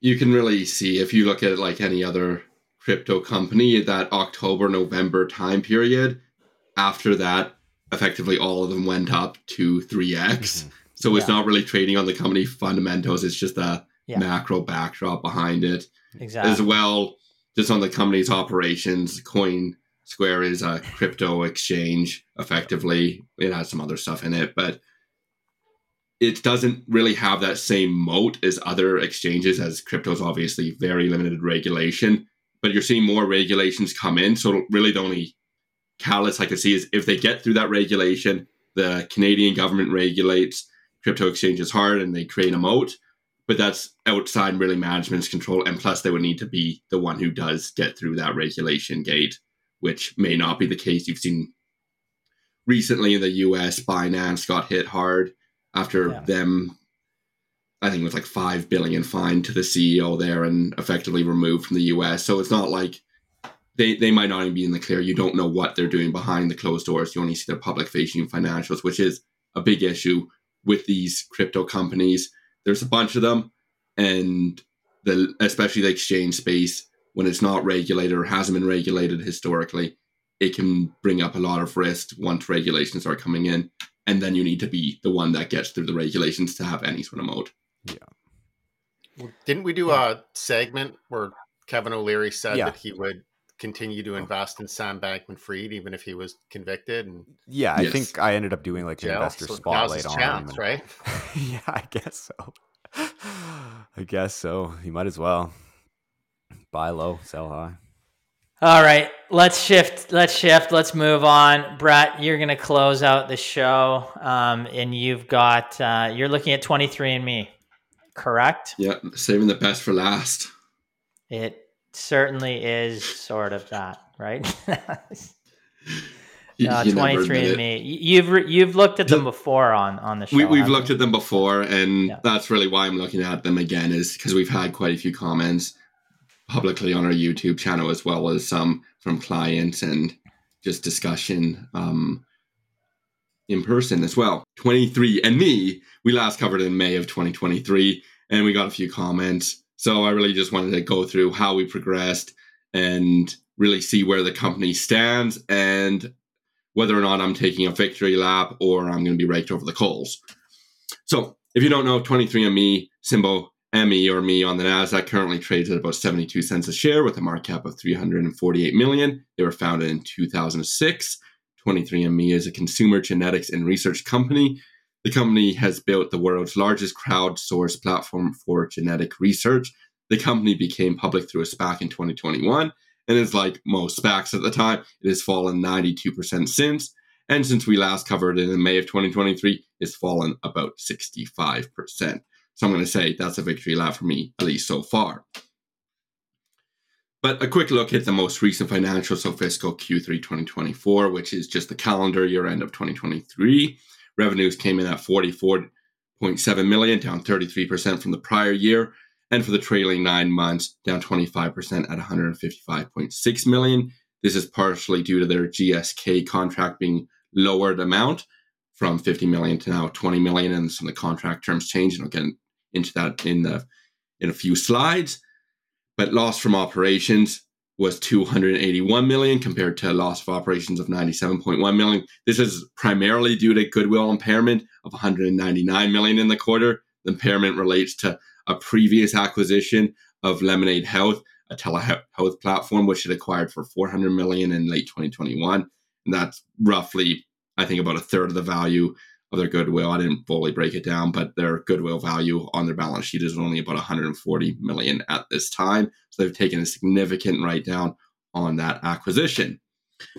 you can really see if you look at it like any other crypto company that October November time period after that, effectively all of them went up to 3x. Mm-hmm. So it's yeah. not really trading on the company fundamentals. It's just a yeah. macro backdrop behind it. Exactly. As well, just on the company's operations, Coin Square is a crypto exchange. Effectively, it has some other stuff in it, but it doesn't really have that same moat as other exchanges, as crypto is obviously very limited regulation. But you're seeing more regulations come in, so really the only catalyst I could see is if they get through that regulation, the Canadian government regulates crypto exchanges hard and they create a moat, but that's outside really management's control. And plus, they would need to be the one who does get through that regulation gate, which may not be the case. You've seen recently in the US, Binance got hit hard after yeah. them. I think it was like five billion fine to the CEO there and effectively removed from the US. So it's not like they they might not even be in the clear. You don't know what they're doing behind the closed doors. You only see their public facing financials, which is a big issue with these crypto companies. There's a bunch of them, and the especially the exchange space when it's not regulated or hasn't been regulated historically, it can bring up a lot of risk once regulations are coming in, and then you need to be the one that gets through the regulations to have any sort of mode. Yeah. Well, didn't we do yeah. a segment where Kevin O'Leary said yeah. that he would continue to invest in Sam Bankman Fried even if he was convicted. And yeah, I yes. think I ended up doing like an investor so spotlight on chance, him. right? *laughs* yeah, I guess so. *sighs* I guess so. You might as well buy low, sell high. All right, let's shift. Let's shift. Let's move on. Brett, you're going to close out the show, um, and you've got uh, you're looking at 23andMe, correct? Yeah, saving the best for last. It certainly is sort of that, right? Uh, 23 and me. You've you've looked at them before on on the show. We, have looked you? at them before, and yeah. that's really why I'm looking at them again. Is because we've had quite a few comments publicly on our YouTube channel, as well as some from clients and just discussion um, in person as well. 23andMe, we last covered in May of 2023, and we got a few comments so I really just wanted to go through how we progressed and really see where the company stands and whether or not I'm taking a victory lap or I'm going to be raked over the coals. So if you don't know, 23andMe, symbol ME or me on the Nasdaq currently trades at about 72 cents a share with a market cap of 348 million. They were founded in 2006. 23andMe is a consumer genetics and research company. The company has built the world's largest crowdsourced platform for genetic research. The company became public through a SPAC in 2021 and is like most SPACs at the time, it has fallen 92% since. And since we last covered it in May of 2023, it's fallen about 65%. So I'm going to say that's a victory lap for me, at least so far. But a quick look at the most recent financials, so fiscal Q3 2024, which is just the calendar year end of 2023. Revenues came in at 44.7 million, down 33% from the prior year and for the trailing nine months, down 25% at 155.6 million. This is partially due to their GSK contract being lowered amount from 50 million to now 20 million, and some of the contract terms changed, and I'll get into that in the in a few slides. But loss from operations was 281 million compared to a loss of operations of 97.1 million. This is primarily due to goodwill impairment of 199 million in the quarter. The impairment relates to a previous acquisition of Lemonaid Health, a telehealth platform which it acquired for 400 million in late 2021. And that's roughly, I think, about a third of the value of their goodwill. I didn't fully break it down, but their goodwill value on their balance sheet is only about 140 million at this time. So they've taken a significant write down on that acquisition.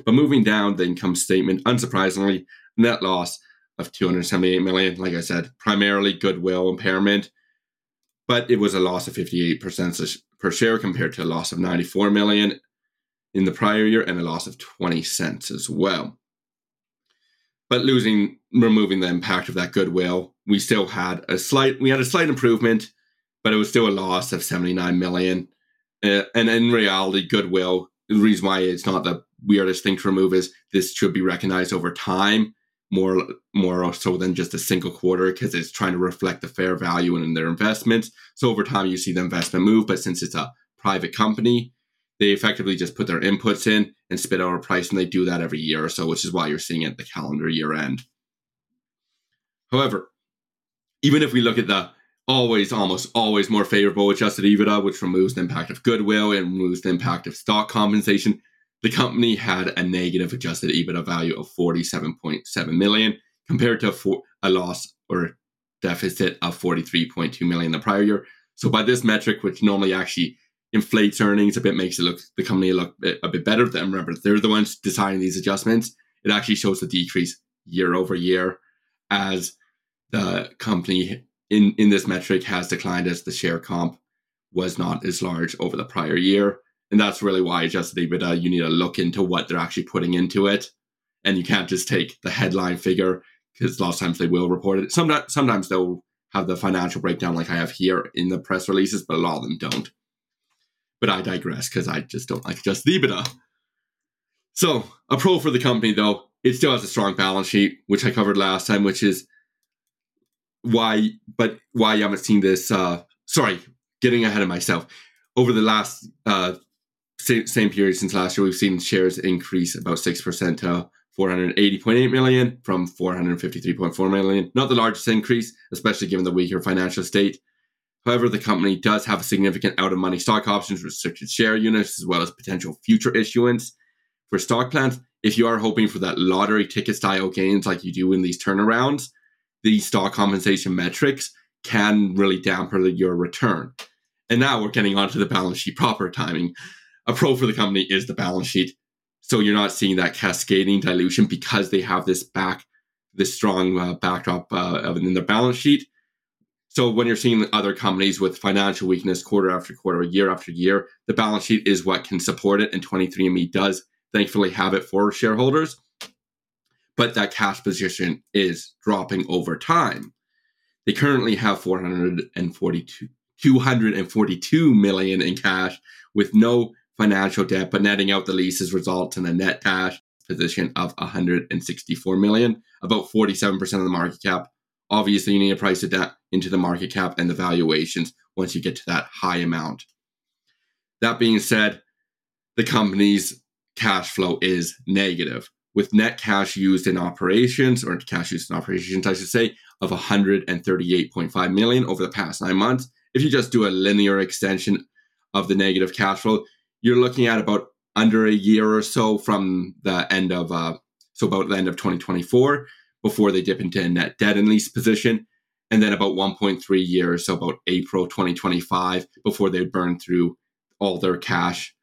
But moving down the income statement, unsurprisingly, net loss of 278 million. Like I said, primarily goodwill impairment but it was a loss of 58% per share compared to a loss of 94 million in the prior year and a loss of 20 cents as well. But losing, removing the impact of that goodwill, we still had a slight, we had a slight improvement, but it was still a loss of 79 million. Uh, and in reality, goodwill, the reason why it's not the weirdest thing to remove is this should be recognized over time more more so than just a single quarter because it's trying to reflect the fair value in their investments. So over time, you see the investment move, but since it's a private company, they effectively just put their inputs in and spit out a price, and they do that every year or so, which is why you're seeing it the calendar year end. However, even if we look at the always, almost always more favorable adjusted EBITDA, which removes the impact of goodwill and removes the impact of stock compensation, the company had a negative adjusted EBITDA value of 47.7 million compared to a loss or deficit of 43.2 million the prior year. So by this metric, which normally actually inflates earnings a bit, makes it look the company look a bit better. Then remember, they're the ones deciding these adjustments. It actually shows the decrease year over year as the company in in this metric has declined as the share comp was not as large over the prior year. And that's really why adjusted EBITDA, you need to look into what they're actually putting into it. And you can't just take the headline figure because lots of times they will report it. Sometimes, sometimes they'll have the financial breakdown like I have here in the press releases, but a lot of them don't. But I digress because I just don't like adjusted EBITDA. So a pro for the company though, it still has a strong balance sheet, which I covered last time, which is why, but why you haven't seen this. Uh, sorry, getting ahead of myself. Over the last uh, same period since last year, we've seen shares increase about 6% to 480.8 million from 453.4 million. Not the largest increase, especially given the weaker financial state. However, the company does have a significant out of money stock options, restricted share units, as well as potential future issuance for stock plans. If you are hoping for that lottery ticket style gains like you do in these turnarounds, these stock compensation metrics can really dampen your return. And now we're getting onto the balance sheet proper timing a pro for the company is the balance sheet. So you're not seeing that cascading dilution because they have this back, this strong uh, backdrop uh, in their balance sheet. So when you're seeing other companies with financial weakness quarter after quarter, year after year, the balance sheet is what can support it, and 23andMe does thankfully have it for shareholders. But that cash position is dropping over time. They currently have 442 242 million in cash with no financial debt, but netting out the leases results in a net cash position of 164 million, about 47% of the market cap. Obviously, you need to price it down into the market cap and the valuations once you get to that high amount. That being said, the company's cash flow is negative. with net cash used in operations or cash used in operations, I should say, of 138.5 million over the past nine months. If you just do a linear extension of the negative cash flow, you're looking at about under a year or so from the end of uh, so about the end of 2024 before they dip into a net debt and lease position, and then about 1.3 years, so about April 2025 before they burn through all their cash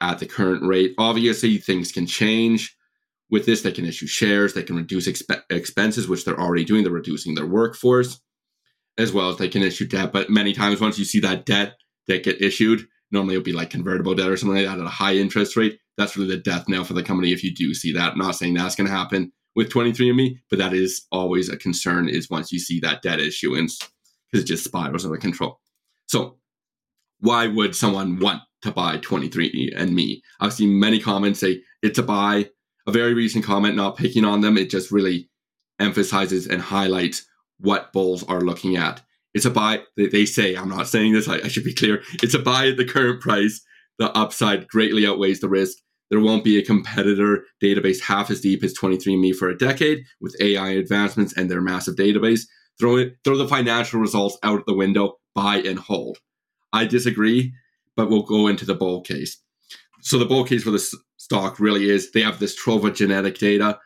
at the current rate. Obviously, things can change. With this, they can issue shares, they can reduce exp- expenses, which they're already doing. They're reducing their workforce, as well as they can issue debt. But many times, once you see that debt that get issued, normally it'll be like convertible debt or something like that at a high interest rate. That's really the death knell for the company if you do see that. I'm not saying that's going to happen with 23andMe, but that is always a concern is once you see that debt issuance because it just spirals out of control. So why would someone want to buy 23andMe? I've seen many comments say it's a buy. A very recent comment, not picking on them, it just really emphasizes and highlights what bulls are looking at. It's a buy. They say, I'm not saying this, I, I should be clear. It's a buy at the current price. The upside greatly outweighs the risk. There won't be a competitor database half as deep as 23andMe for a decade with AI advancements and their massive database. Throw it, throw the financial results out the window, buy and hold. I disagree, but we'll go into the bull case. So the bull case for the stock really is they have this trove of genetic data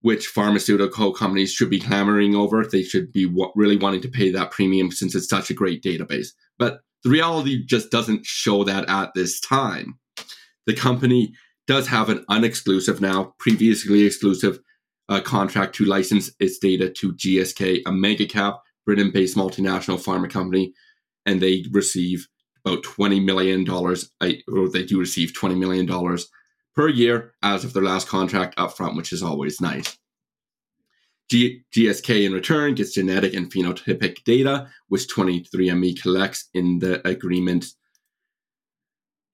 which pharmaceutical companies should be clamoring over. They should be really wanting to pay that premium since it's such a great database. But the reality just doesn't show that at this time. The company does have an unexclusive now, previously exclusive uh, contract to license its data to GSK, a mega cap Britain based multinational pharma company, and they receive about $20 million, or they do receive $20 million per year as of their last contract upfront, which is always nice. G- GSK in return gets genetic and phenotypic data, which 23andMe collects in the agreement.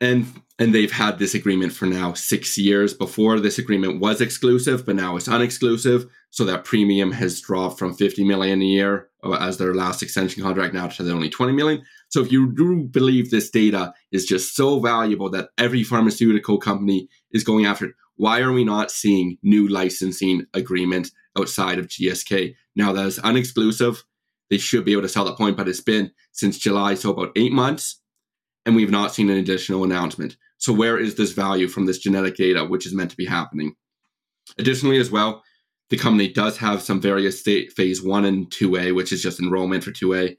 And and they've had this agreement for now six years. Before this agreement was exclusive, but now it's unexclusive. So that premium has dropped from 50 million a year uh, as their last extension contract now to only 20 million. So if you do believe this data is just so valuable that every pharmaceutical company is going after it, why are we not seeing new licensing agreements outside of GSK? Now that is unexclusive. They should be able to sell that point, but it's been since July, so about eight months, and we've not seen an additional announcement. So where is this value from this genetic data, which is meant to be happening? Additionally, as well, the company does have some various state phase one and 2A, which is just enrollment for 2A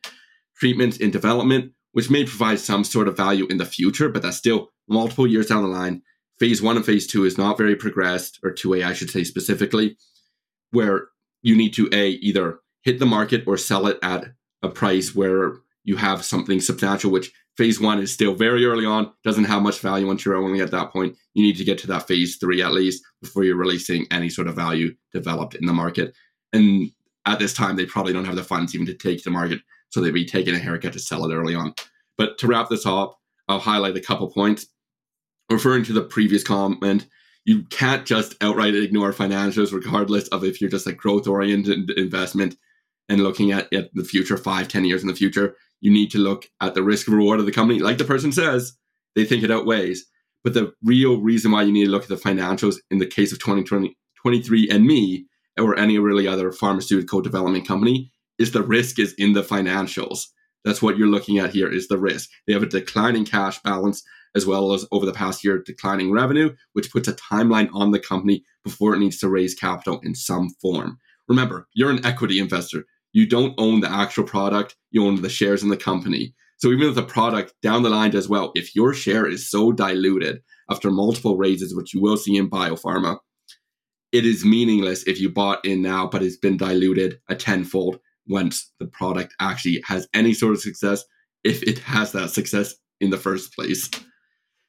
treatments in development, which may provide some sort of value in the future, but that's still multiple years down the line. Phase one and phase two is not very progressed, or 2A, I should say specifically, where you need to A, either hit the market or sell it at a price where you have something substantial, which phase one is still very early on, doesn't have much value once you're only at that point. You need to get to that phase three at least before you're releasing any sort of value developed in the market. And at this time, they probably don't have the funds even to take the market so they'd be taking a haircut to sell it early on. But to wrap this up, I'll highlight a couple points. Referring to the previous comment, you can't just outright ignore financials, regardless of if you're just a growth oriented investment and looking at, at the future, five, ten years in the future. You need to look at the risk reward of the company. Like the person says, they think it outweighs. But the real reason why you need to look at the financials in the case of 2020, 23andMe or any really other pharmaceutical development company is the risk is in the financials. That's what you're looking at here is the risk. They have a declining cash balance as well as over the past year declining revenue, which puts a timeline on the company before it needs to raise capital in some form. Remember, you're an equity investor. You don't own the actual product, you own the shares in the company. So even if the product down the line does well, if your share is so diluted after multiple raises, which you will see in biopharma, it is meaningless if you bought in now, but it's been diluted a tenfold once the product actually has any sort of success, if it has that success in the first place.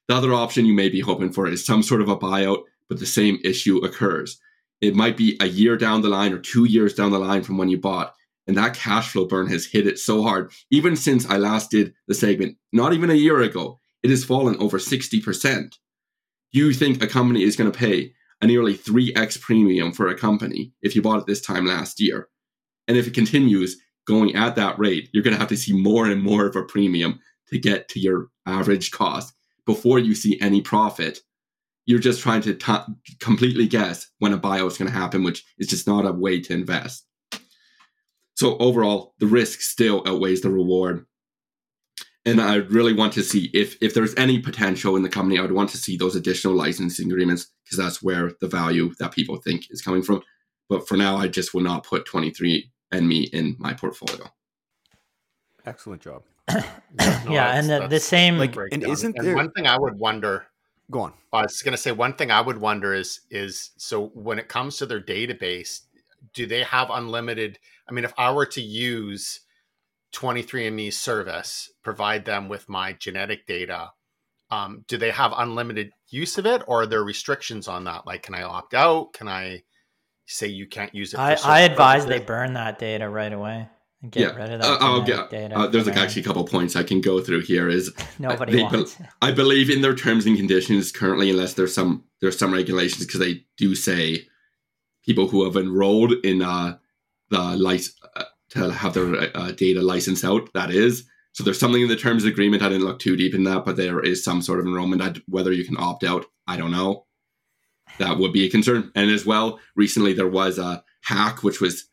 The other option you may be hoping for is some sort of a buyout, but the same issue occurs. It might be a year down the line or two years down the line from when you bought, and that cash flow burn has hit it so hard. Even since I last did the segment, not even a year ago, it has fallen over 60%. You think a company is going to pay a nearly 3x premium for a company if you bought it this time last year? And if it continues going at that rate, you're going to have to see more and more of a premium to get to your average cost before you see any profit. you're just trying to t- completely guess when a buyout is going to happen, which is just not a way to invest. So overall, the risk still outweighs the reward. And I really want to see if if there's any potential in the company, I would want to see those additional licensing agreements because that's where the value that people think is coming from. But for now, I just will not put 23 and me in my portfolio. Excellent job. *coughs* yeah, no, yeah and the, the, same like and isn't there one thing I would wonder go on. I was going to say one thing I would wonder is is so when it comes to their database, do they have unlimited? I mean, if I were to use 23andMe service, provide them with my genetic data, um, do they have unlimited use of it, or are there restrictions on that? Like, can I opt out? Can I say you can't use it? I, I advise purposes? they burn that data right away. And get yeah. rid of that. Uh, I'll get. Uh, there's like actually a couple points I can go through here. Is *laughs* nobody wants. Be, I believe in their terms and conditions currently, unless there's some there's some regulations because they do say people who have enrolled in uh, the license uh, to have their uh, data licensed out. That is. So there's something in the terms of agreement. I didn't look too deep in that, but there is some sort of enrollment. I'd, whether you can opt out, I don't know. That would be a concern. And as well, recently there was a hack, which was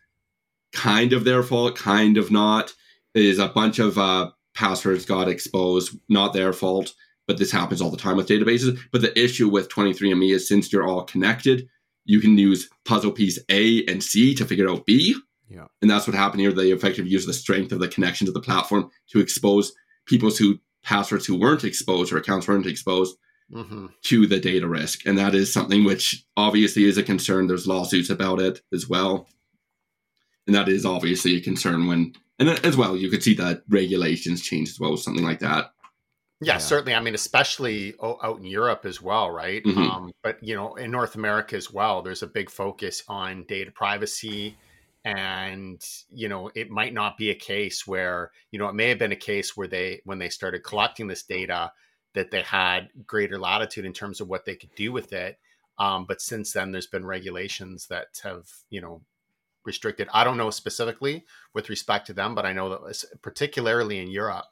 kind of their fault, kind of not. Is a bunch of uh, passwords got exposed, not their fault, but this happens all the time with databases. But the issue with 23andMe is since you're all connected, you can use puzzle piece A and C to figure out B. Yeah. And that's what happened here. They effectively used the strength of the connection to the platform to expose people's who passwords who weren't exposed or accounts weren't exposed mm-hmm. to the data risk. And that is something which obviously is a concern. There's lawsuits about it as well and that is obviously a concern when and as well you could see that regulations change as well something like that yeah, yeah, certainly i mean especially out in europe as well right mm-hmm. um, but you know in north america as well there's a big focus on data privacy and you know it might not be a case where you know it may have been a case where they when they started collecting this data that they had greater latitude in terms of what they could do with it um, but since then there's been regulations that have you know restricted. I don't know specifically with respect to them, but I know that particularly in Europe,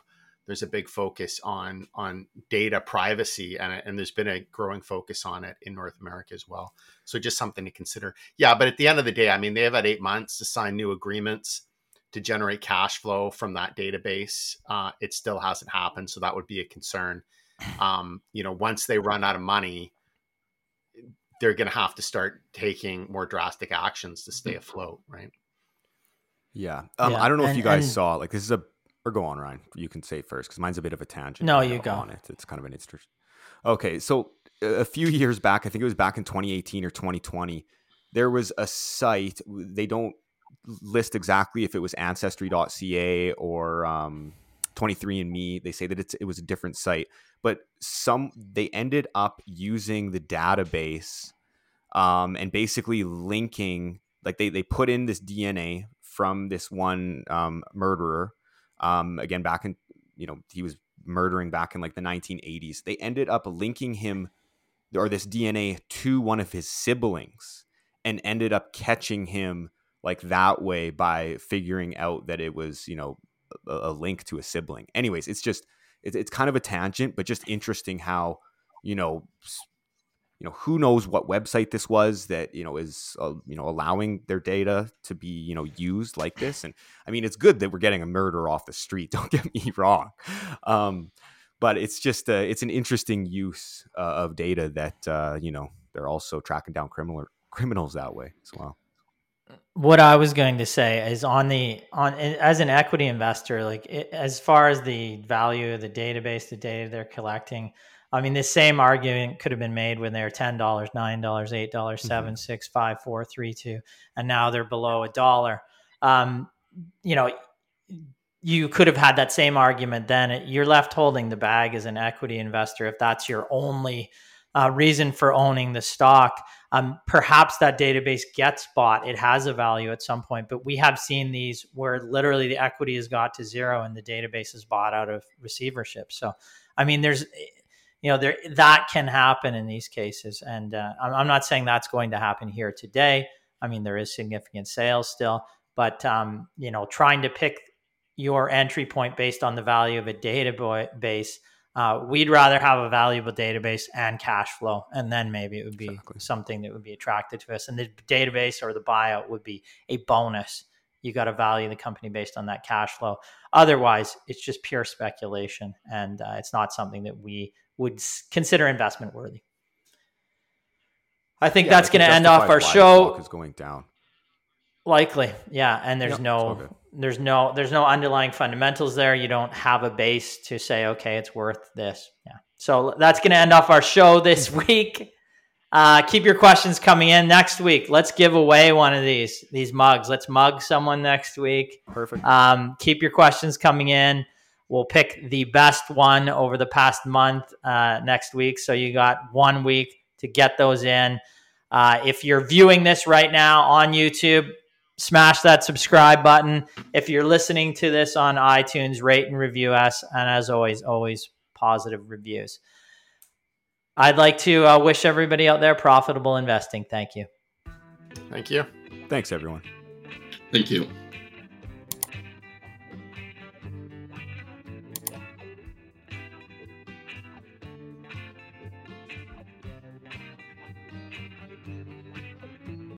there's a big focus on on data privacy, and and there's been a growing focus on it in North America as well. So just something to consider. Yeah, but at the end of the day, I mean, they have had eight months to sign new agreements to generate cash flow from that database. Uh, it still hasn't happened, so that would be a concern. Um, you know, once they run out of money, they're going to have to start taking more drastic actions to stay afloat, right? Yeah. Um, yeah. I don't know and, if you guys and, saw like this is a or go on, Ryan. You can say first because mine's a bit of a tangent. No, you go on it. It's kind of an interesting. Okay, so a few years back, I think it was back in 2018 or 2020, there was a site. They don't list exactly if it was Ancestry.ca or um, 23andMe. They say that it's it was a different site, but some they ended up using the database um, and basically linking like they they put in this DNA from this one um, murderer um, again back in you know he was murdering back in like the 1980s. They ended up linking him or this DNA to one of his siblings and ended up catching him like that way by figuring out that it was you know a, a link to a sibling. Anyways, it's just it's, it's kind of a tangent, but just interesting how you know you know who knows what website this was that you know is uh, you know allowing their data to be you know used like this and i mean it's good that we're getting a murder off the street *laughs* don't get me wrong um, but it's just uh, it's an interesting use uh, of data that uh, you know they're also tracking down criminal criminals that way as well what I was going to say is on the on as an equity investor, like it, as far as the value of the database, the data they're collecting. I mean, the same argument could have been made when they were ten dollars, nine dollars, eight dollars, mm-hmm. seven, six, five, four, three, two, and now they're below a dollar. Um, you know, you could have had that same argument then. You're left holding the bag as an equity investor if that's your only uh, reason for owning the stock. Um, perhaps that database gets bought. It has a value at some point, but we have seen these where literally the equity has got to zero and the database is bought out of receivership. So, I mean, there's, you know, there that can happen in these cases, and uh, I'm, I'm, not saying that's going to happen here today. I mean, there is significant sales still, but um, you know, trying to pick your entry point based on the value of a database Uh, we'd rather have a valuable database and cash flow, and then maybe it would be Exactly. something that would be attracted to us. And the database or the buyout would be a bonus. You got to value the company based on that cash flow. Otherwise, it's just pure speculation, and uh, it's not something that we would consider investment worthy. I think Yeah, that's going to end off our show. stock is going down. Likely, yeah. And there's Yep, no, there's no, there's no underlying fundamentals there. You don't have a base to say, okay, it's worth this. Yeah. So that's going to end off our show this *laughs* week. Uh, keep your questions coming in next week. Let's give away one of these these mugs. Let's mug someone next week. Perfect. Um, keep your questions coming in. We'll pick the best one over the past month uh, next week. So you got one week to get those in. Uh, if you're viewing this right now on YouTube, smash that subscribe button. If you're listening to this on iTunes, rate and review us. And as always, always positive reviews. I'd like to uh, wish everybody out there profitable investing. Thank you. Thank you. Thanks, everyone. Thank you.